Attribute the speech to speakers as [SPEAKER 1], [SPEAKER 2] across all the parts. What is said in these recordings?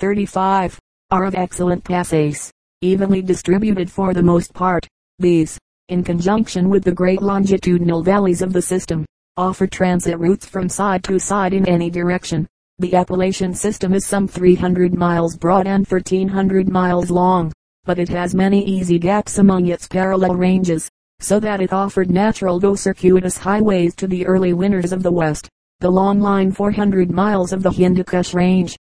[SPEAKER 1] 35, are of excellent passes, evenly distributed for the most part. These, in conjunction with the great longitudinal valleys of the system, offer transit routes from side to side in any direction. The Appalachian system is some 300 miles broad and 1300 miles long, but it has many easy gaps among its parallel ranges, so that it offered natural though circuitous highways to the early winners of the West. The long line 400 miles of the Hindu Kush range,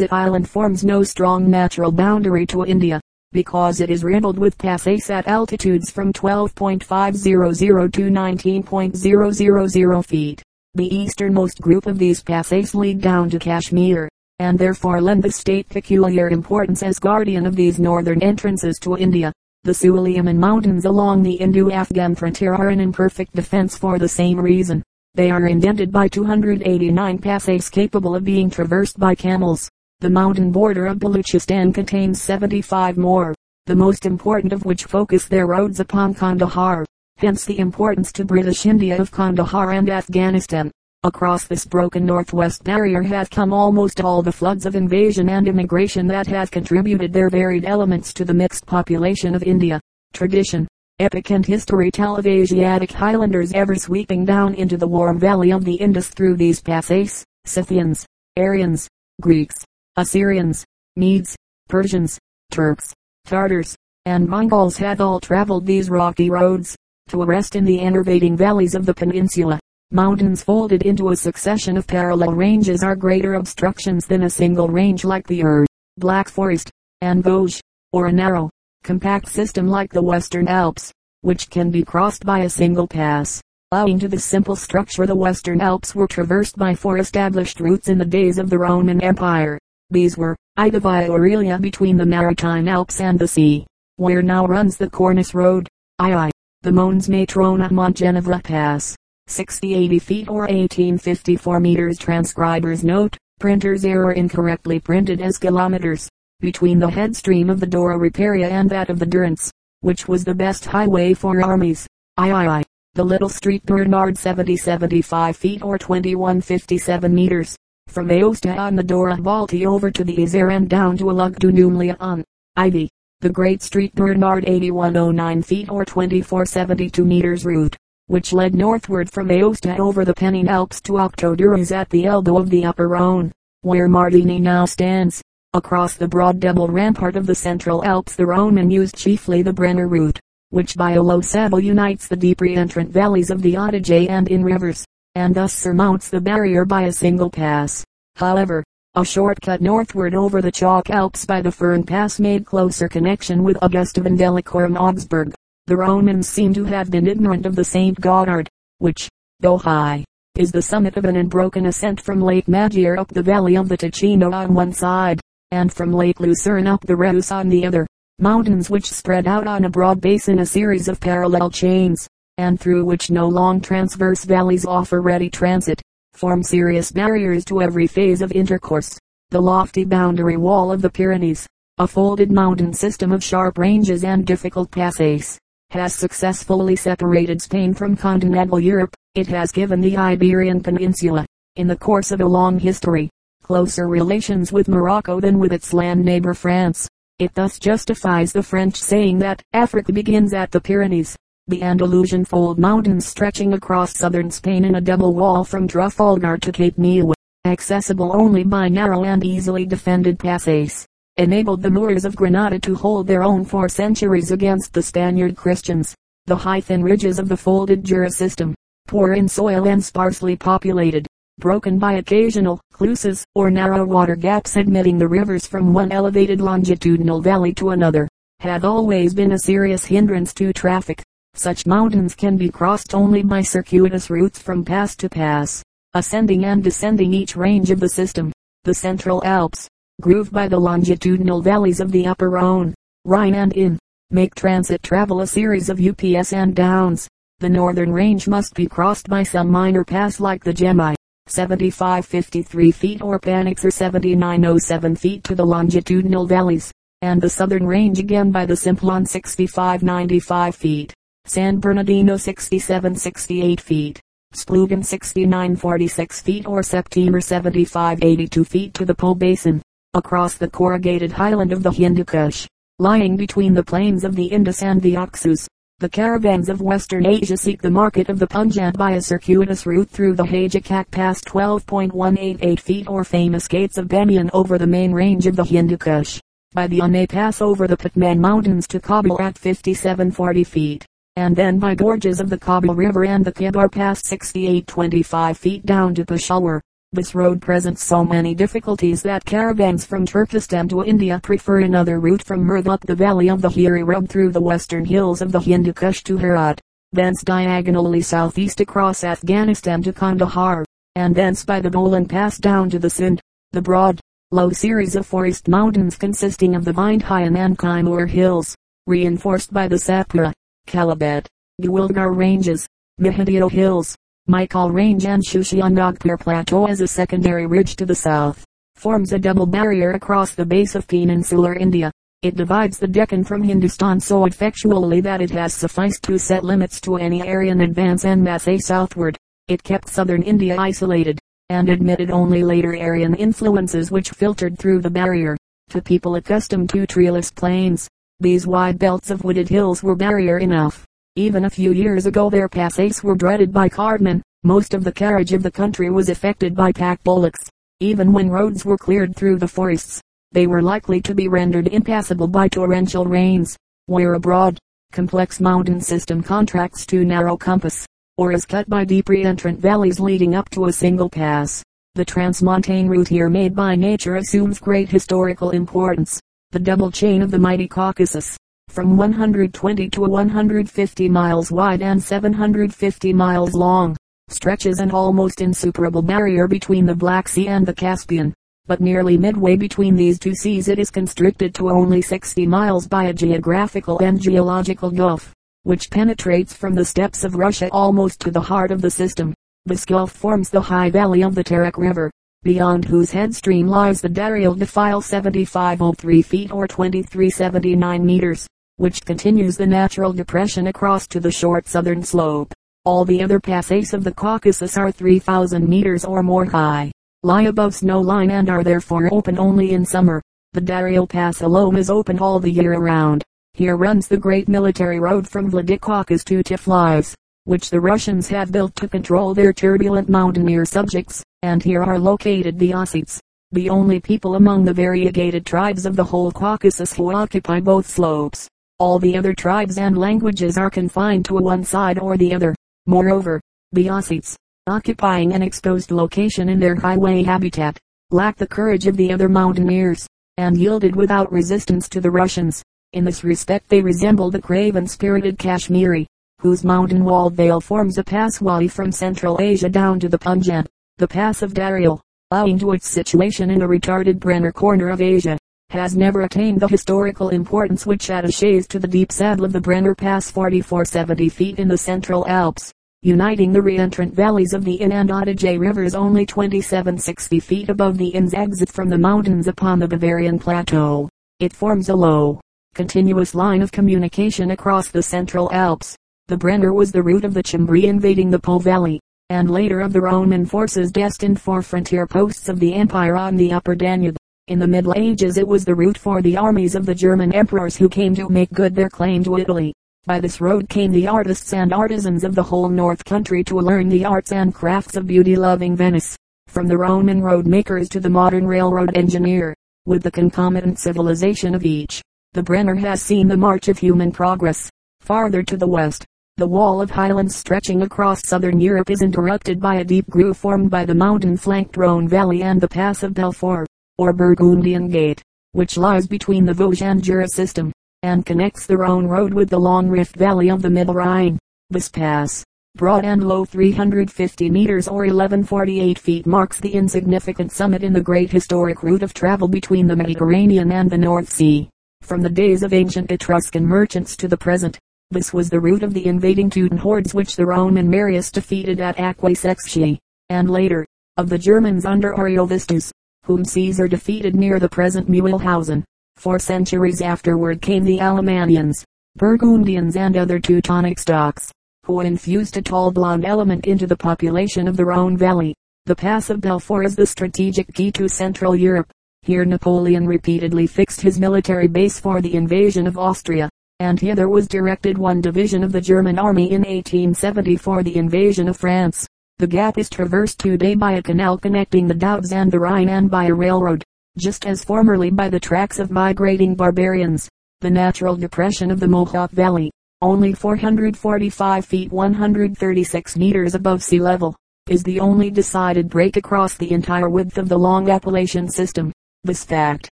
[SPEAKER 1] it island forms no strong natural boundary to India, because it is riddled with passes at altitudes from 12.500 to 19.000 feet. The easternmost group of these passes lead down to Kashmir, and therefore lend the state peculiar importance as guardian of these northern entrances to India. The Sulaiman Mountains along the Indo-Afghan frontier are an imperfect defense for the same reason. They are indented by 289 passes capable of being traversed by camels. The mountain border of Baluchistan contains 75 more, the most important of which focus their roads upon Kandahar. Hence the importance to British India of Kandahar and Afghanistan. Across this broken northwest barrier have come almost all the floods of invasion and immigration that have contributed their varied elements to the mixed population of India. Tradition, epic and history tell of Asiatic highlanders ever sweeping down into the warm valley of the Indus through these passes. Scythians, Aryans, Greeks, Assyrians, Medes, Persians, Turks, Tartars, and Mongols had all traveled these rocky roads to rest in the enervating valleys of the peninsula. Mountains folded into a succession of parallel ranges are greater obstructions than a single range like the Ur, Black Forest, and Vosges, or a narrow, compact system like the Western Alps, which can be crossed by a single pass. Owing to this simple structure the Western Alps were traversed by four established routes in the days of the Roman Empire. These were, I the Via Aurelia between the Maritime Alps and the sea, where now runs the Corniche Road, II, the Mons Matrona Montgenevra Pass, 60-80 feet or 1854 meters transcriber's note, printer's error incorrectly printed as kilometers, between the headstream of the Dora Riparia and that of the Durance, which was the best highway for armies. III, the little street Bernard 70-75 feet or 2157 meters, from Aosta on the Dora Baltea over to the Isere and down to Alugdunumlia on Ivy. The Great Street Bernard 8109 feet or 2472 meters route, which led northward from Aosta over the Pennine Alps to Octodura at the elbow of the Upper Rhone, where Martigny now stands. Across the broad double rampart of the Central Alps the Roman used chiefly the Brenner route, which by a low saddle unites the deep reentrant valleys of the Adige and Inn rivers, and thus surmounts the barrier by a single pass. However, a shortcut northward over the Kalk Alps by the Fern Pass made closer connection with Augusta Vindelicorum Augsburg. The Romans seem to have been ignorant of the St. Gothard, which, though high, is the summit of an unbroken ascent from Lake Maggiore up the valley of the Ticino on one side, and from Lake Lucerne up the Reuss on the other. Mountains which spread out on a broad base in a series of parallel chains, and through which no long transverse valleys offer ready transit, form serious barriers to every phase of intercourse. The lofty boundary wall of the Pyrenees, a folded mountain system of sharp ranges and difficult passes, has successfully separated Spain from continental Europe. It has given the Iberian Peninsula, in the course of a long history, closer relations with Morocco than with its land neighbor France. It thus justifies the French saying that Africa begins at the Pyrenees. The Andalusian fold mountains stretching across southern Spain in a double wall from Trafalgar to Cape Niue, accessible only by narrow and easily defended passes enabled the Moors of Granada to hold their own for centuries against the Spaniard Christians. The high thin ridges of the folded Jura system, poor in soil and sparsely populated, broken by occasional cluses or narrow water gaps admitting the rivers from one elevated longitudinal valley to another, had always been a serious hindrance to traffic. Such mountains can be crossed only by circuitous routes from pass to pass, ascending and descending each range of the system. The Central Alps, grooved by the longitudinal valleys of the upper Rhone, Rhine and Inn, make transit travel a series of ups and downs. The northern range must be crossed by some minor pass like the Gemmi, 7553 feet or Panix 7907 feet to the longitudinal valleys, and the southern range again by the Simplon 6595 feet, San Bernardino 6768 feet. Splugen 6946 feet or Septimer 7582 feet to the Po Basin. across the corrugated highland of the Hindu Kush, lying between the plains of the Indus and the Oxus. The caravans of Western Asia seek the market of the Punjab by a circuitous route through the Hajakak past 12.188 feet or famous gates of Bamiyan over the main range of the Hindu Kush. By the Ane pass over the Paghman Mountains to Kabul at 5740 feet, and then by gorges of the Kabul River and the Khyber past 6825 feet down to Peshawar. This road presents so many difficulties that caravans from Turkestan to India prefer another route from Merv up the valley of the Hari Rud through the western hills of the Hindu Kush to Herat, thence diagonally southeast across Afghanistan to Kandahar, and thence by the Bolan Pass down to the Sindh. The broad, low series of forest mountains consisting of the Vindhyan and Kaimur hills, reinforced by the Satpura, Kalabat, Gwilgar ranges, Mahadeo hills, Maikal Range and Shushianagpur Plateau as a secondary ridge to the south, forms a double barrier across the base of peninsular India. It divides the Deccan from Hindustan so effectually that it has sufficed to set limits to any Aryan advance and masse southward. It kept southern India isolated, and admitted only later Aryan influences which filtered through the barrier. To people accustomed to treeless plains, these wide belts of wooded hills were barrier enough. Even a few years ago their passes were dreaded by cartmen. Most of the carriage of the country was effected by pack bullocks. Even when roads were cleared through the forests, they were likely to be rendered impassable by torrential rains. Where a broad, complex mountain system contracts to narrow compass, or is cut by deep re-entrant valleys leading up to a single pass. The transmontane route here made by nature assumes great historical importance. The double chain of the mighty Caucasus, from 120 to 150 miles wide and 750 miles long, stretches an almost insuperable barrier between the Black Sea and the Caspian. But nearly midway between these two seas it is constricted to only 60 miles by a geographical and geological gulf, which penetrates from the steppes of Russia almost to the heart of the system. This gulf forms the high valley of the Terek River, beyond whose headstream lies the Darial defile 7503 feet or 2379 meters which continues the natural depression across to the short southern slope. All the other passes of the Caucasus are 3,000 meters or more high, lie above snow line and are therefore open only in summer. The Darial Pass alone is open all the year around. Here runs the great military road from Vladikavkaz to Tiflis, which the Russians have built to control their turbulent mountaineer subjects, and here are located the Ossets, the only people among the variegated tribes of the whole Caucasus who occupy both slopes. All the other tribes and languages are confined to one side or the other. Moreover, the Ossets, occupying an exposed location in their highway habitat, lack the courage of the other mountaineers, and yielded without resistance to the Russians. In this respect they resemble the craven-spirited Kashmiri, whose mountain-walled vale forms a passway from Central Asia down to the Punjab. The pass of Darial, owing to its situation in a retarded Brenner corner of Asia, has never attained the historical importance which attaches to the deep saddle of the Brenner Pass 4470 feet in the Central Alps, uniting the reentrant valleys of the Inn and Adige rivers only 2760 feet above the Inn's exit from the mountains upon the Bavarian Plateau. It forms a low, continuous line of communication across the Central Alps. The Brenner was the route of the Cimbri invading the Po Valley, and later of the Roman forces destined for frontier posts of the empire on the upper Danube. In the Middle Ages it was the route for the armies of the German emperors who came to make good their claim to Italy. By this road came the artists and artisans of the whole north country to learn the arts and crafts of beauty-loving Venice. From the Roman road makers to the modern railroad engineer, with the concomitant civilization of each, the Brenner has seen the march of human progress. Farther to the west, the wall of highlands stretching across southern Europe is interrupted by a deep groove formed by the mountain-flanked Rhone Valley and the Pass of Belfort or Burgundian Gate, which lies between the Vosges and Jura system, and connects the Rhone road with the long rift valley of the Middle Rhine. This pass, broad and low 350 meters or 1148 feet marks the insignificant summit in the great historic route of travel between the Mediterranean and the North Sea. From the days of ancient Etruscan merchants to the present, this was the route of the invading Teuton hordes which the Roman Marius defeated at Aquae Sextiae, and later, of the Germans under Ariovistus, whom Caesar defeated near the present Mühlhausen. For centuries afterward came the Alemannians, Burgundians and other Teutonic stocks, who infused a tall blonde element into the population of the Rhone Valley. The Pass of Belfort is the strategic key to Central Europe. Here Napoleon repeatedly fixed his military base for the invasion of Austria, and hither was directed one division of the German army in 1870 for the invasion of France. The gap is traversed today by a canal connecting the Doubs and the Rhine and by a railroad, just as formerly by the tracks of migrating barbarians. The natural depression of the Mohawk Valley, only 445 feet 136 meters above sea level, is the only decided break across the entire width of the long Appalachian system. This fact,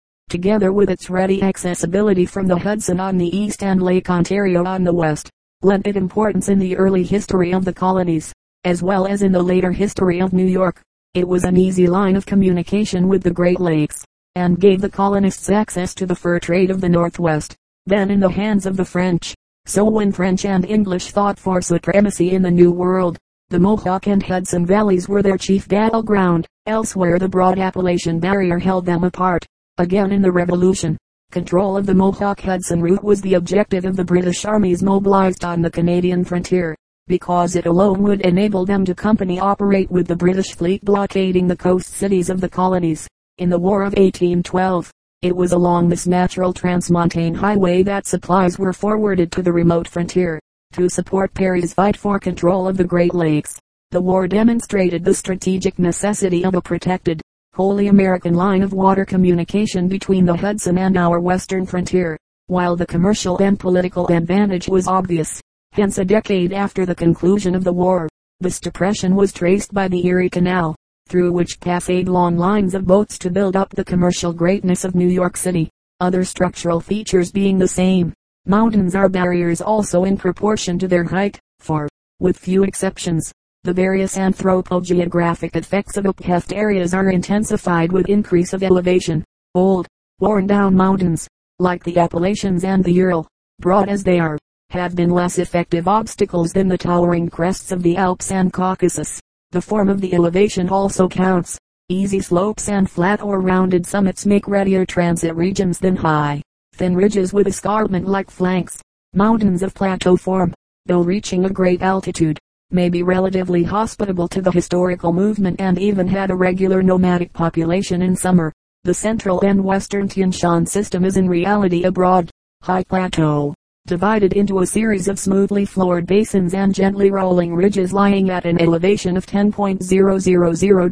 [SPEAKER 1] together with its ready accessibility from the Hudson on the east and Lake Ontario on the west, lent it importance in the early history of the colonies, as well as in the later history of New York. It was an easy line of communication with the Great Lakes, and gave the colonists access to the fur trade of the Northwest, then in the hands of the French. So when French and English fought for supremacy in the New World, the Mohawk and Hudson valleys were their chief battleground. Elsewhere the broad Appalachian barrier held them apart. Again in the Revolution, control of the Mohawk-Hudson route was the objective of the British armies mobilized on the Canadian frontier, because it alone would enable them to company operate with the British fleet blockading the coast cities of the colonies. In the War of 1812, it was along this natural transmontane highway that supplies were forwarded to the remote frontier, to support Perry's fight for control of the Great Lakes. The war demonstrated the strategic necessity of a protected, wholly American line of water communication between the Hudson and our western frontier, while the commercial and political advantage was obvious. Hence a decade after the conclusion of the war, this depression was traced by the Erie Canal, through which passed long lines of boats to build up the commercial greatness of New York City, other structural features being the same. Mountains are barriers also in proportion to their height, for, with few exceptions, the various anthropogeographic effects of upheft areas are intensified with increase of elevation. Old, worn down mountains, like the Appalachians and the Ural, broad as they are, have been less effective obstacles than the towering crests of the Alps and Caucasus. The form of the elevation also counts. Easy slopes and flat or rounded summits make readier transit regions than high, thin ridges with escarpment-like flanks. Mountains of plateau form, though reaching a great altitude, may be relatively hospitable to the historical movement and even had a regular nomadic population in summer. The central and western Tian Shan system is in reality a broad, high plateau, divided into a series of smoothly floored basins and gently rolling ridges lying at an elevation of 10.000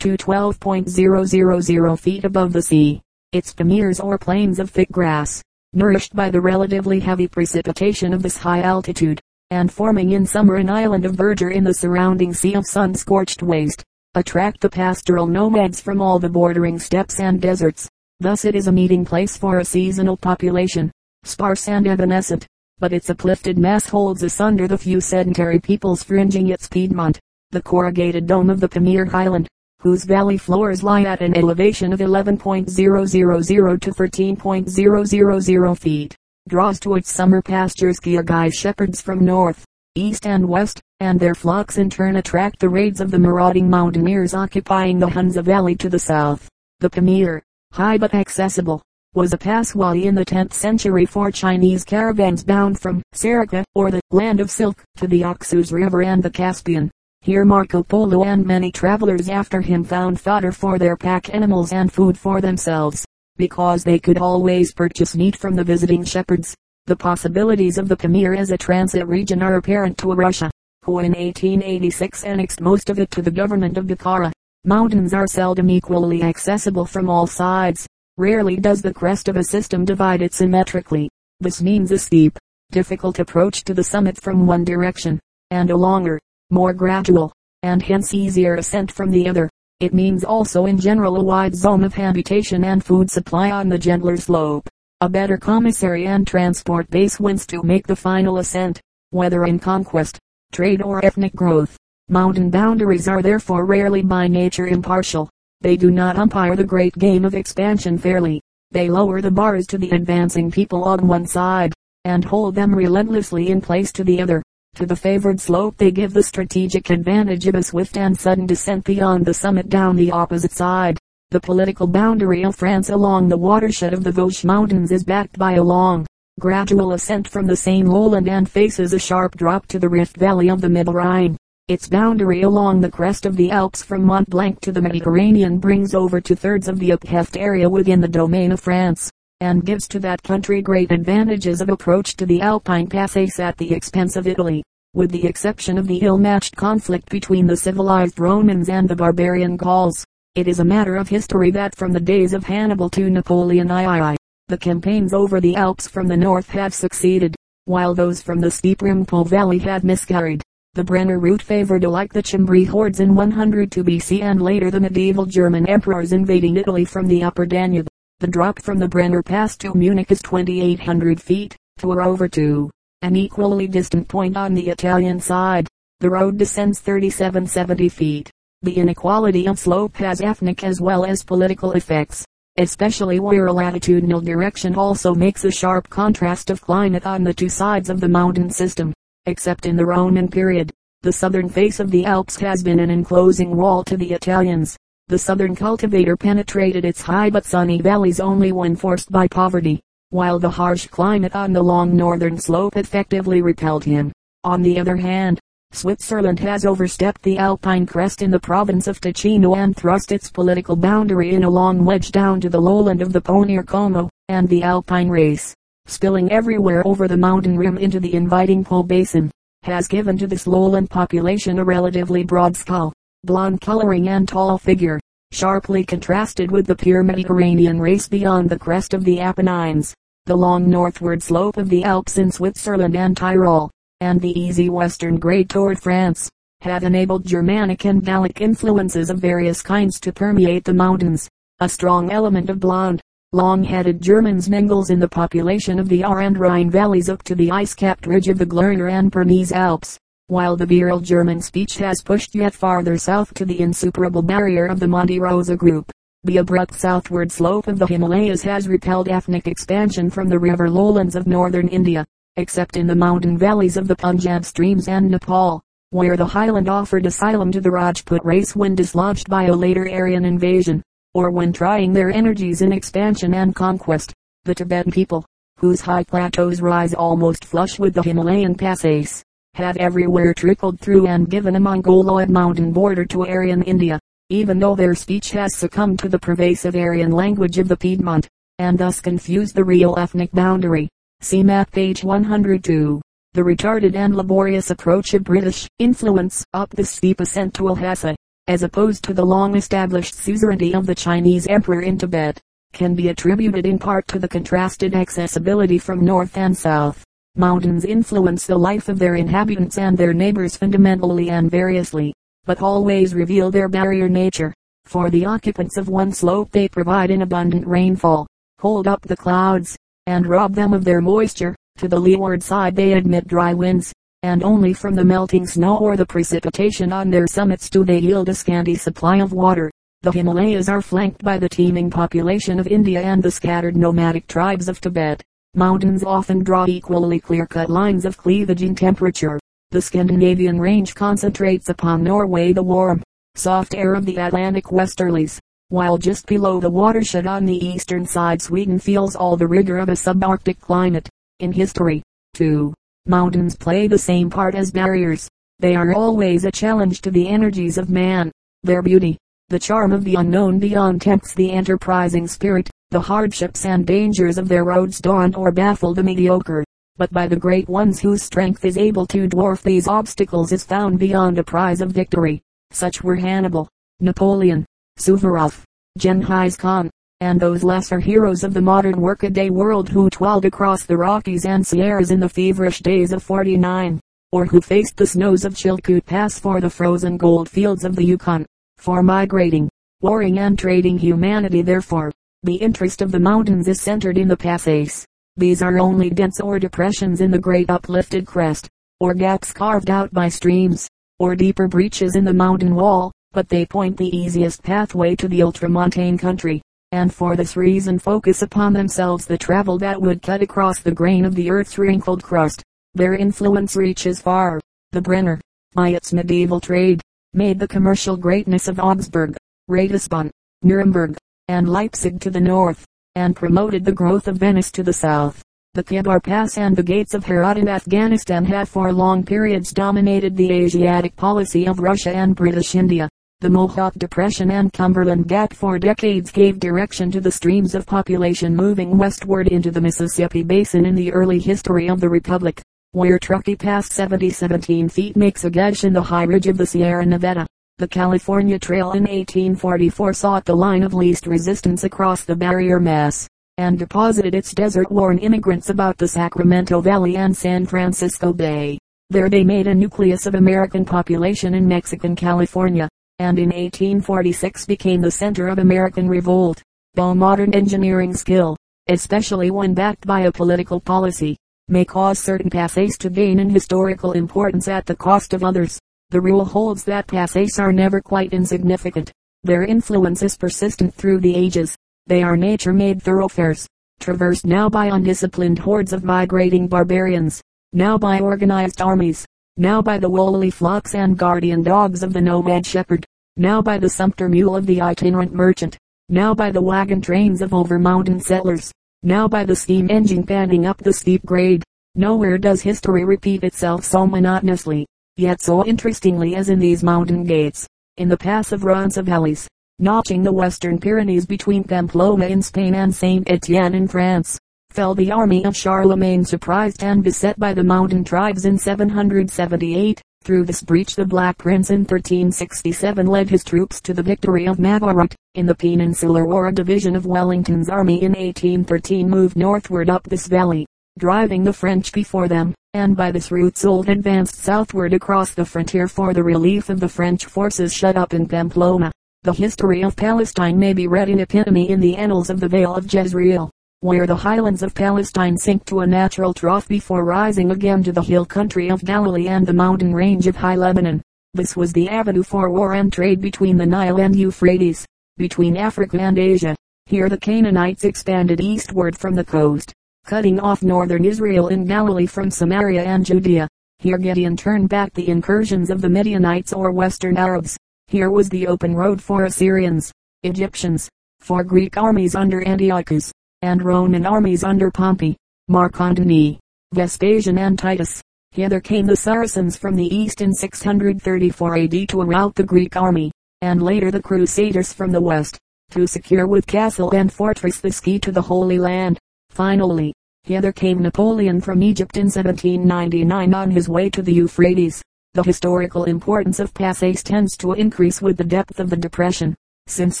[SPEAKER 1] to 12.000 feet above the sea. Its pamirs or plains of thick grass, nourished by the relatively heavy precipitation of this high altitude, and forming in summer an island of verdure in the surrounding sea of sun-scorched waste, attract the pastoral nomads from all the bordering steppes and deserts. Thus it is a meeting place for a seasonal population, sparse and evanescent, but its uplifted mass holds asunder the few sedentary peoples fringing its Piedmont. The corrugated dome of the Pamir Highland, whose valley floors lie at an elevation of 11.000 to 13.000 feet, draws to its summer pastures Kirghiz shepherds from north, east and west, and their flocks in turn attract the raids of the marauding mountaineers occupying the Hunza Valley to the south. The Pamir, high but accessible, was a passway in the 10th century for Chinese caravans bound from Serica, or the land of silk, to the Oxus River and the Caspian. Here Marco Polo and many travelers after him found fodder for their pack animals and food for themselves, because they could always purchase meat from the visiting shepherds. The possibilities of the Pamir as a transit region are apparent to Russia, who in 1886 annexed most of it to the government of Bukhara. Mountains are seldom equally accessible from all sides. Rarely does the crest of a system divide it symmetrically. This means a steep, difficult approach to the summit from one direction, and a longer, more gradual, and hence easier ascent from the other. It means also in general a wide zone of habitation and food supply on the gentler slope. A better commissary and transport base whence to make the final ascent, whether in conquest, trade or ethnic growth. Mountain boundaries are therefore rarely by nature impartial. They do not umpire the great game of expansion fairly. They lower the bars to the advancing people on one side, and hold them relentlessly in place to the other. To the favored slope they give the strategic advantage of a swift and sudden descent beyond the summit down the opposite side. The political boundary of France along the watershed of the Vosges Mountains is backed by a long, gradual ascent from the Seine lowland and faces a sharp drop to the Rift Valley of the Middle Rhine. Its boundary along the crest of the Alps from Mont Blanc to the Mediterranean brings over two-thirds of the Upheft area within the domain of France, and gives to that country great advantages of approach to the Alpine passes at the expense of Italy with the exception of the ill-matched conflict between the civilized Romans and the barbarian Gauls. It is a matter of history that from the days of Hannibal to Napoleon II, the campaigns over the Alps from the north have succeeded, while those from the steep Rhimpol valley have miscarried. The Brenner route favored alike the Cimbri hordes in 102 BC and later the medieval German emperors invading Italy from the upper Danube. The drop from the Brenner Pass to Munich is 2800 feet, to or over 2 an equally distant point on the Italian side. The road descends 3770 feet. The inequality of slope has ethnic as well as political effects, especially where latitudinal direction also makes a sharp contrast of climate on the two sides of the mountain system. Except in the Roman period, the southern face of the Alps has been an enclosing wall to the Italians. The southern cultivator penetrated its high but sunny valleys only when forced by poverty while the harsh climate on the long northern slope effectively repelled him. On the other hand, Switzerland has overstepped the Alpine crest in the province of Ticino and thrust its political boundary in a long wedge down to the lowland of the Po near Como, and the Alpine race, spilling everywhere over the mountain rim into the inviting Po basin, has given to this lowland population a relatively broad skull, blond coloring and tall figure, sharply contrasted with the pure Mediterranean race beyond the crest of the Apennines the long northward slope of the Alps in Switzerland and Tyrol, and the easy western grade toward France, have enabled Germanic and Gallic influences of various kinds to permeate the mountains. A strong element of blonde, long-headed Germans mingles in the population of the Aar and Rhine valleys up to the ice-capped ridge of the Glarner and Bernese Alps, while the virile German speech has pushed yet farther south to the insuperable barrier of the Monte Rosa group. The abrupt southward slope of the Himalayas has repelled ethnic expansion from the river lowlands of northern India, except in the mountain valleys of the Punjab streams and Nepal, where the highland offered asylum to the Rajput race when dislodged by a later Aryan invasion, or when trying their energies in expansion and conquest. The Tibetan people, whose high plateaus rise almost flush with the Himalayan passes, have everywhere trickled through and given a Mongoloid mountain border to Aryan India even though their speech has succumbed to the pervasive Aryan language of the Piedmont, and thus confused the real ethnic boundary. See map page 102. The retarded and laborious approach of British influence up the steep ascent to Lhasa, as opposed to the long established suzerainty of the Chinese emperor in Tibet, can be attributed in part to the contrasted accessibility from north and south. Mountains influence the life of their inhabitants and their neighbors fundamentally and variously but always reveal their barrier nature. For the occupants of one slope they provide an abundant rainfall, hold up the clouds, and rob them of their moisture. To the leeward side they admit dry winds, and only from the melting snow or the precipitation on their summits do they yield a scanty supply of water. The Himalayas are flanked by the teeming population of India and the scattered nomadic tribes of Tibet. Mountains often draw equally clear-cut lines of cleavage in temperature. The Scandinavian range concentrates upon Norway the warm, soft air of the Atlantic westerlies, while just below the watershed on the eastern side Sweden feels all the rigor of a subarctic climate. In history, too, mountains play the same part as barriers. They are always a challenge to the energies of man. Their beauty, the charm of the unknown beyond tempts the enterprising spirit. The hardships and dangers of their roads daunt or baffle the mediocre but by the great ones whose strength is able to dwarf these obstacles is found beyond a prize of victory. Such were Hannibal, Napoleon, Suvorov, Genghis Khan, and those lesser heroes of the modern workaday world who toiled across the Rockies and Sierras in the feverish days of 49, or who faced the snows of Chilkoot Pass for the frozen gold fields of the Yukon. For migrating, warring and trading humanity therefore, the interest of the mountains is centered in the passes these are only dents or depressions in the great uplifted crest, or gaps carved out by streams, or deeper breaches in the mountain wall, but they point the easiest pathway to the ultramontane country, and for this reason focus upon themselves the travel that would cut across the grain of the earth's wrinkled crust. Their influence reaches far. The Brenner, by its medieval trade, made the commercial greatness of Augsburg, Ratisbon, Nuremberg, and Leipzig to the north and promoted the growth of Venice to the south. The Khyber Pass and the gates of Herat in Afghanistan have for long periods dominated the Asiatic policy of Russia and British India. The Mohawk Depression and Cumberland Gap for decades gave direction to the streams of population moving westward into the Mississippi Basin in the early history of the Republic, where Truckee Pass 70 17 feet makes a gash in the high ridge of the Sierra Nevada. The California Trail in 1844 sought the line of least resistance across the barrier mass, and deposited its desert-worn immigrants about the Sacramento Valley and San Francisco Bay. There they made a nucleus of American population in Mexican California and in 1846 became the center of American revolt. Though modern engineering skill, especially when backed by a political policy, may cause certain passes to gain in historical importance at the cost of others, the rule holds that passes are never quite insignificant. Their influence is persistent through the ages. They are nature-made thoroughfares, traversed now by undisciplined hordes of migrating barbarians, now by organized armies, now by the woolly flocks and guardian dogs of the nomad shepherd, now by the sumpter mule of the itinerant merchant, now by the wagon trains of over mountain settlers, now by the steam engine panning up the steep grade. Nowhere does history repeat itself so monotonously, yet so interestingly as in these mountain gates, in the pass of Roncesvalles, notching the western Pyrenees between Pamplona in Spain and Saint Etienne in France fell the army of Charlemagne surprised and beset by the mountain tribes in 778. Through this breach the Black Prince in 1367 led his troops to the victory of Mavarot. In the Peninsular War a division of Wellington's army in 1813 moved northward up this valley, driving the French before them, and by this route Soult advanced southward across the frontier for the relief of the French forces shut up in Pamplona. The history of Palestine may be read in epitome in the annals of the Vale of Jezreel where the highlands of Palestine sink to a natural trough before rising again to the hill country of Galilee and the mountain range of high Lebanon. This was the avenue for war and trade between the Nile and Euphrates, between Africa and Asia. Here the Canaanites expanded eastward from the coast, cutting off northern Israel in Galilee from Samaria and Judea. Here Gideon turned back the incursions of the Midianites or Western Arabs. Here was the open road for Assyrians, Egyptians, for Greek armies under Antiochus, and Roman armies under Pompey, Mark Antony, Vespasian and Titus. Hither came the Saracens from the east in 634 AD to rout the Greek army, and later the Crusaders from the west, to secure with castle and fortress the key to the Holy Land. Finally, hither came Napoleon from Egypt in 1799 on his way to the Euphrates. The historical importance of passes tends to increase with the depth of the depression since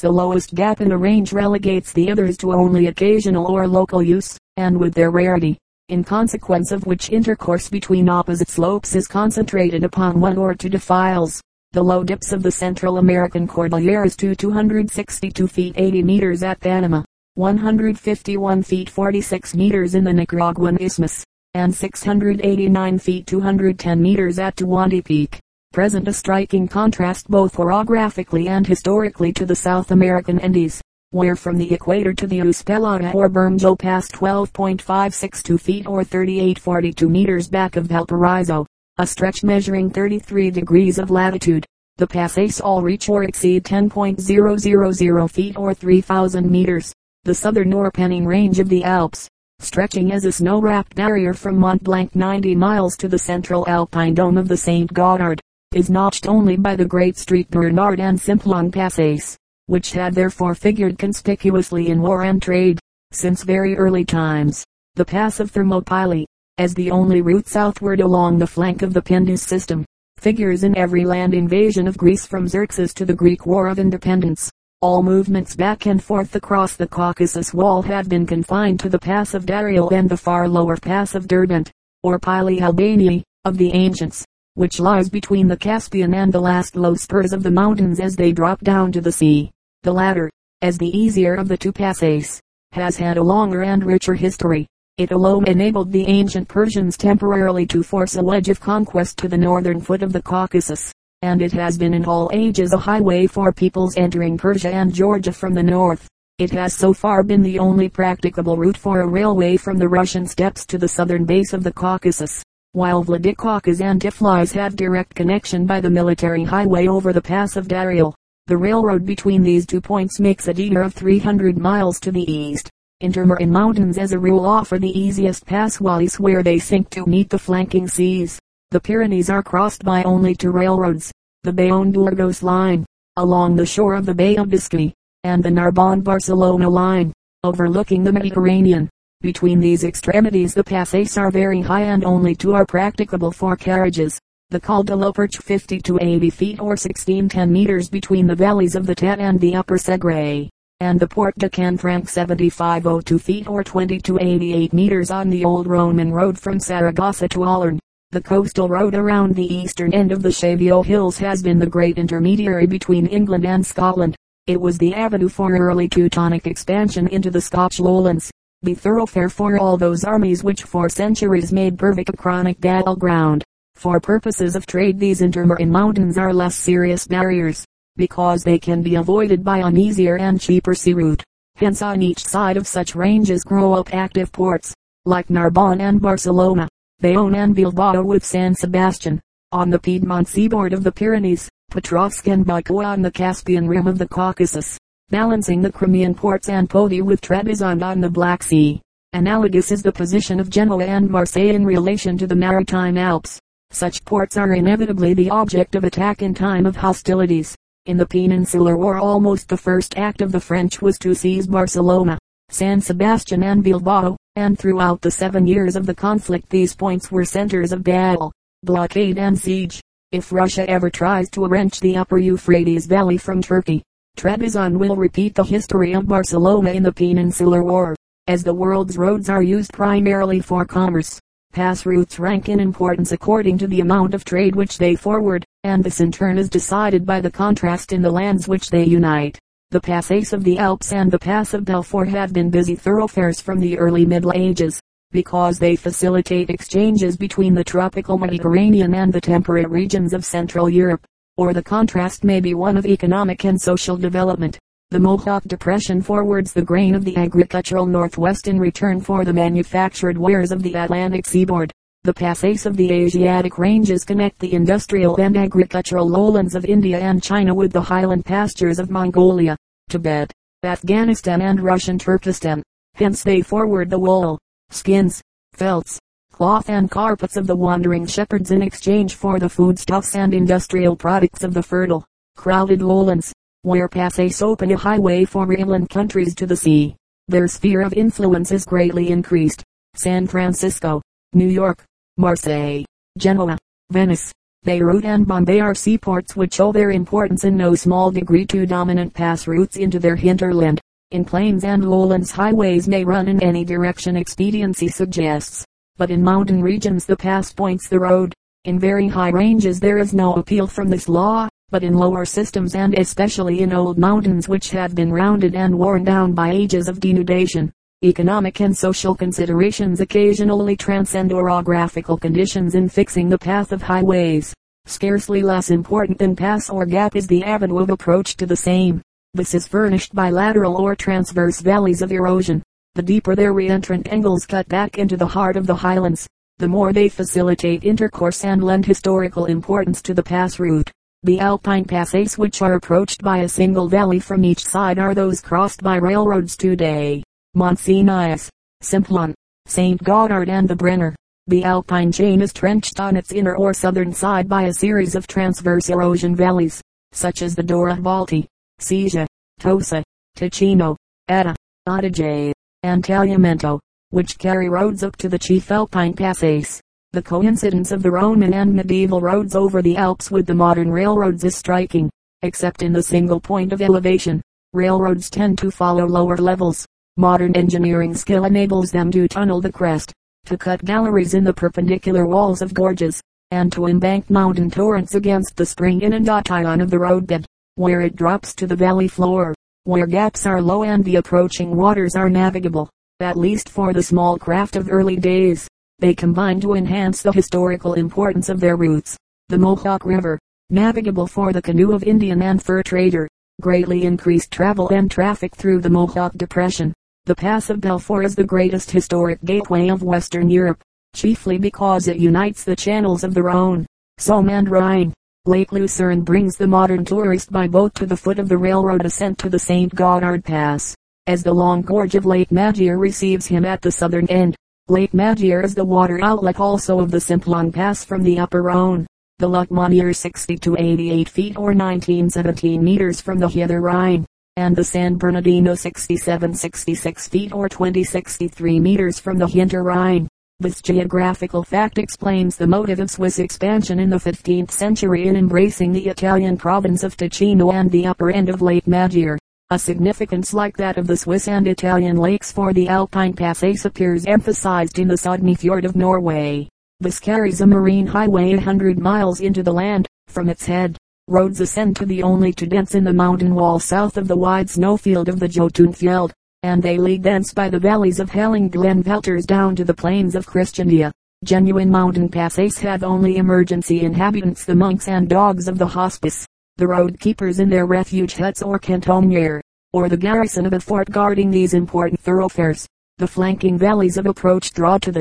[SPEAKER 1] the lowest gap in a range relegates the others to only occasional or local use, and with their rarity, in consequence of which intercourse between opposite slopes is concentrated upon one or two defiles. The low dips of the Central American Cordilleras to 262 feet 80 meters at Panama, 151 feet 46 meters in the Nicaraguan Isthmus, and 689 feet 210 meters at Tehuantepec. Peak present a striking contrast both orographically and historically to the South American Andes, where from the equator to the Uspallata or Bermejo pass 12.562 feet or 3842 meters back of Valparaiso, a stretch measuring 33 degrees of latitude. The passes all reach or exceed 10.000 feet or 3000 meters. The southern or Pennine range of the Alps, stretching as a snow-wrapped barrier from Mont Blanc 90 miles to the central alpine dome of the St. Gothard, is notched only by the great Street Bernard and Simplon passes, which had therefore figured conspicuously in war and trade, since very early times. The pass of Thermopylae, as the only route southward along the flank of the Pindus system, figures in every land invasion of Greece from Xerxes to the Greek War of Independence. All movements back and forth across the Caucasus wall have been confined to the pass of Dariel and the far lower pass of Derbent, or Pylae Albanae, of the ancients which lies between the Caspian and the last low spurs of the mountains as they drop down to the sea. The latter, as the easier of the two passes, has had a longer and richer history. It alone enabled the ancient Persians temporarily to force a wedge of conquest to the northern foot of the Caucasus, and it has been in all ages a highway for peoples entering Persia and Georgia from the north. It has so far been the only practicable route for a railway from the Russian steppes to the southern base of the Caucasus while Vladikavkaz and Tiflis have direct connection by the military highway over the pass of Dariel. The railroad between these two points makes a detour of 300 miles to the east, Intermarine mountains as a rule offer the easiest passways where they sink to meet the flanking seas. The Pyrenees are crossed by only two railroads, the Bayonne-Burgos line, along the shore of the Bay of Biscay, and the Narbonne-Barcelona line, overlooking the Mediterranean. Between these extremities the passes are very high and only two are practicable for carriages. The Col de la Perche 50 to 80 feet or 1610 meters between the valleys of the Tet and the Upper Segre, and the Port de Canfranc 7502 feet or 20 to 88 meters on the old Roman road from Saragossa to Aulerne. The coastal road around the eastern end of the Cheviot Hills has been the great intermediary between England and Scotland. It was the avenue for early Teutonic expansion into the Scotch lowlands the thoroughfare for all those armies which for centuries made Berwick a chronic battleground. For purposes of trade these intermarine mountains are less serious barriers, because they can be avoided by an easier and cheaper sea route. Hence on each side of such ranges grow up active ports, like Narbonne and Barcelona, Bayonne and Bilbao with San Sebastian. On the Piedmont seaboard of the Pyrenees, Petrovsk and Baku on the Caspian rim of the Caucasus, balancing the Crimean ports and Poti with Trebizond on the Black Sea. Analogous is the position of Genoa and Marseille in relation to the Maritime Alps. Such ports are inevitably the object of attack in time of hostilities. In the Peninsular War almost the first act of the French was to seize Barcelona, San Sebastian and Bilbao, and throughout the seven years of the conflict these points were centers of battle, blockade and siege. If Russia ever tries to wrench the upper Euphrates valley from Turkey, Trebizond will repeat the history of Barcelona in the Peninsular War. As the world's roads are used primarily for commerce, pass routes rank in importance according to the amount of trade which they forward, and this in turn is decided by the contrast in the lands which they unite. The passes of the Alps and the Pass of Belfort have been busy thoroughfares from the early Middle Ages, because they facilitate exchanges between the tropical Mediterranean and the temperate regions of Central Europe or the contrast may be one of economic and social development. The Mohawk Depression forwards the grain of the agricultural Northwest in return for the manufactured wares of the Atlantic seaboard. The passes of the Asiatic ranges connect the industrial and agricultural lowlands of India and China with the highland pastures of Mongolia, Tibet, Afghanistan and Russian Turkestan. Hence they forward the wool, skins, felts, cloth and carpets of the wandering shepherds in exchange for the foodstuffs and industrial products of the fertile, crowded lowlands, where passes open a highway for inland countries to the sea. Their sphere of influence is greatly increased. San Francisco, New York, Marseille, Genoa, Venice, Beirut and Bombay are seaports which owe their importance in no small degree to dominant pass routes into their hinterland. In plains and lowlands highways may run in any direction expediency suggests but in mountain regions the pass points the road. In very high ranges there is no appeal from this law, but in lower systems and especially in old mountains which have been rounded and worn down by ages of denudation, economic and social considerations occasionally transcend orographical conditions in fixing the path of highways. Scarcely less important than pass or gap is the avenue of approach to the same. This is furnished by lateral or transverse valleys of erosion, the deeper their reentrant angles cut back into the heart of the highlands, the more they facilitate intercourse and lend historical importance to the pass route. The alpine passes which are approached by a single valley from each side are those crossed by railroads today. Mont Cenis, Simplon, St. Gothard and the Brenner. The alpine chain is trenched on its inner or southern side by a series of transverse erosion valleys, such as the Dora Baltea, Sesia, Tosa, Ticino, Adda, Adige, and Tagliamento, which carry roads up to the chief Alpine passes. The coincidence of the Roman and medieval roads over the Alps with the modern railroads is striking, except in the single point of elevation. Railroads tend to follow lower levels. Modern engineering skill enables them to tunnel the crest, to cut galleries in the perpendicular walls of gorges, and to embank mountain torrents against the spring inundation of the roadbed, where it drops to the valley floor where gaps are low and the approaching waters are navigable, at least for the small craft of early days. They combine to enhance the historical importance of their routes. The Mohawk River, navigable for the canoe of Indian and fur trader, greatly increased travel and traffic through the Mohawk Depression. The Pass of Belfort is the greatest historic gateway of Western Europe, chiefly because it unites the channels of the Rhone, Somme and Rhine. Lake Lucerne brings the modern tourist by boat to the foot of the railroad ascent to the St. Gothard Pass. as the long gorge of Lake Maggiore receives him at the southern end. Lake Maggiore is the water outlet also of the Simplon Pass from the upper Rhone. The Lukmanier 60 to 88 feet or 1917 meters from the Hither Rhine, and the San Bernardino 67-66 feet or 20-63 meters from the Hinter Rhine. This geographical fact explains the motive of Swiss expansion in the 15th century in embracing the Italian province of Ticino and the upper end of Lake Maggiore. A significance like that of the Swiss and Italian lakes for the Alpine Passace appears emphasized in the Sogne Fjord of Norway. This carries a marine highway a hundred miles into the land. From its head, roads ascend to the only two dents in the mountain wall south of the wide snowfield of the Jotunfjeld, and they lead thence by the valleys of Hallingdal and Valders down to the plains of Christiania. Genuine mountain passes have only emergency inhabitants the monks and dogs of the hospice the road keepers in their refuge huts or cantonniere, or the garrison of a fort guarding these important thoroughfares. The flanking valleys of approach draw to the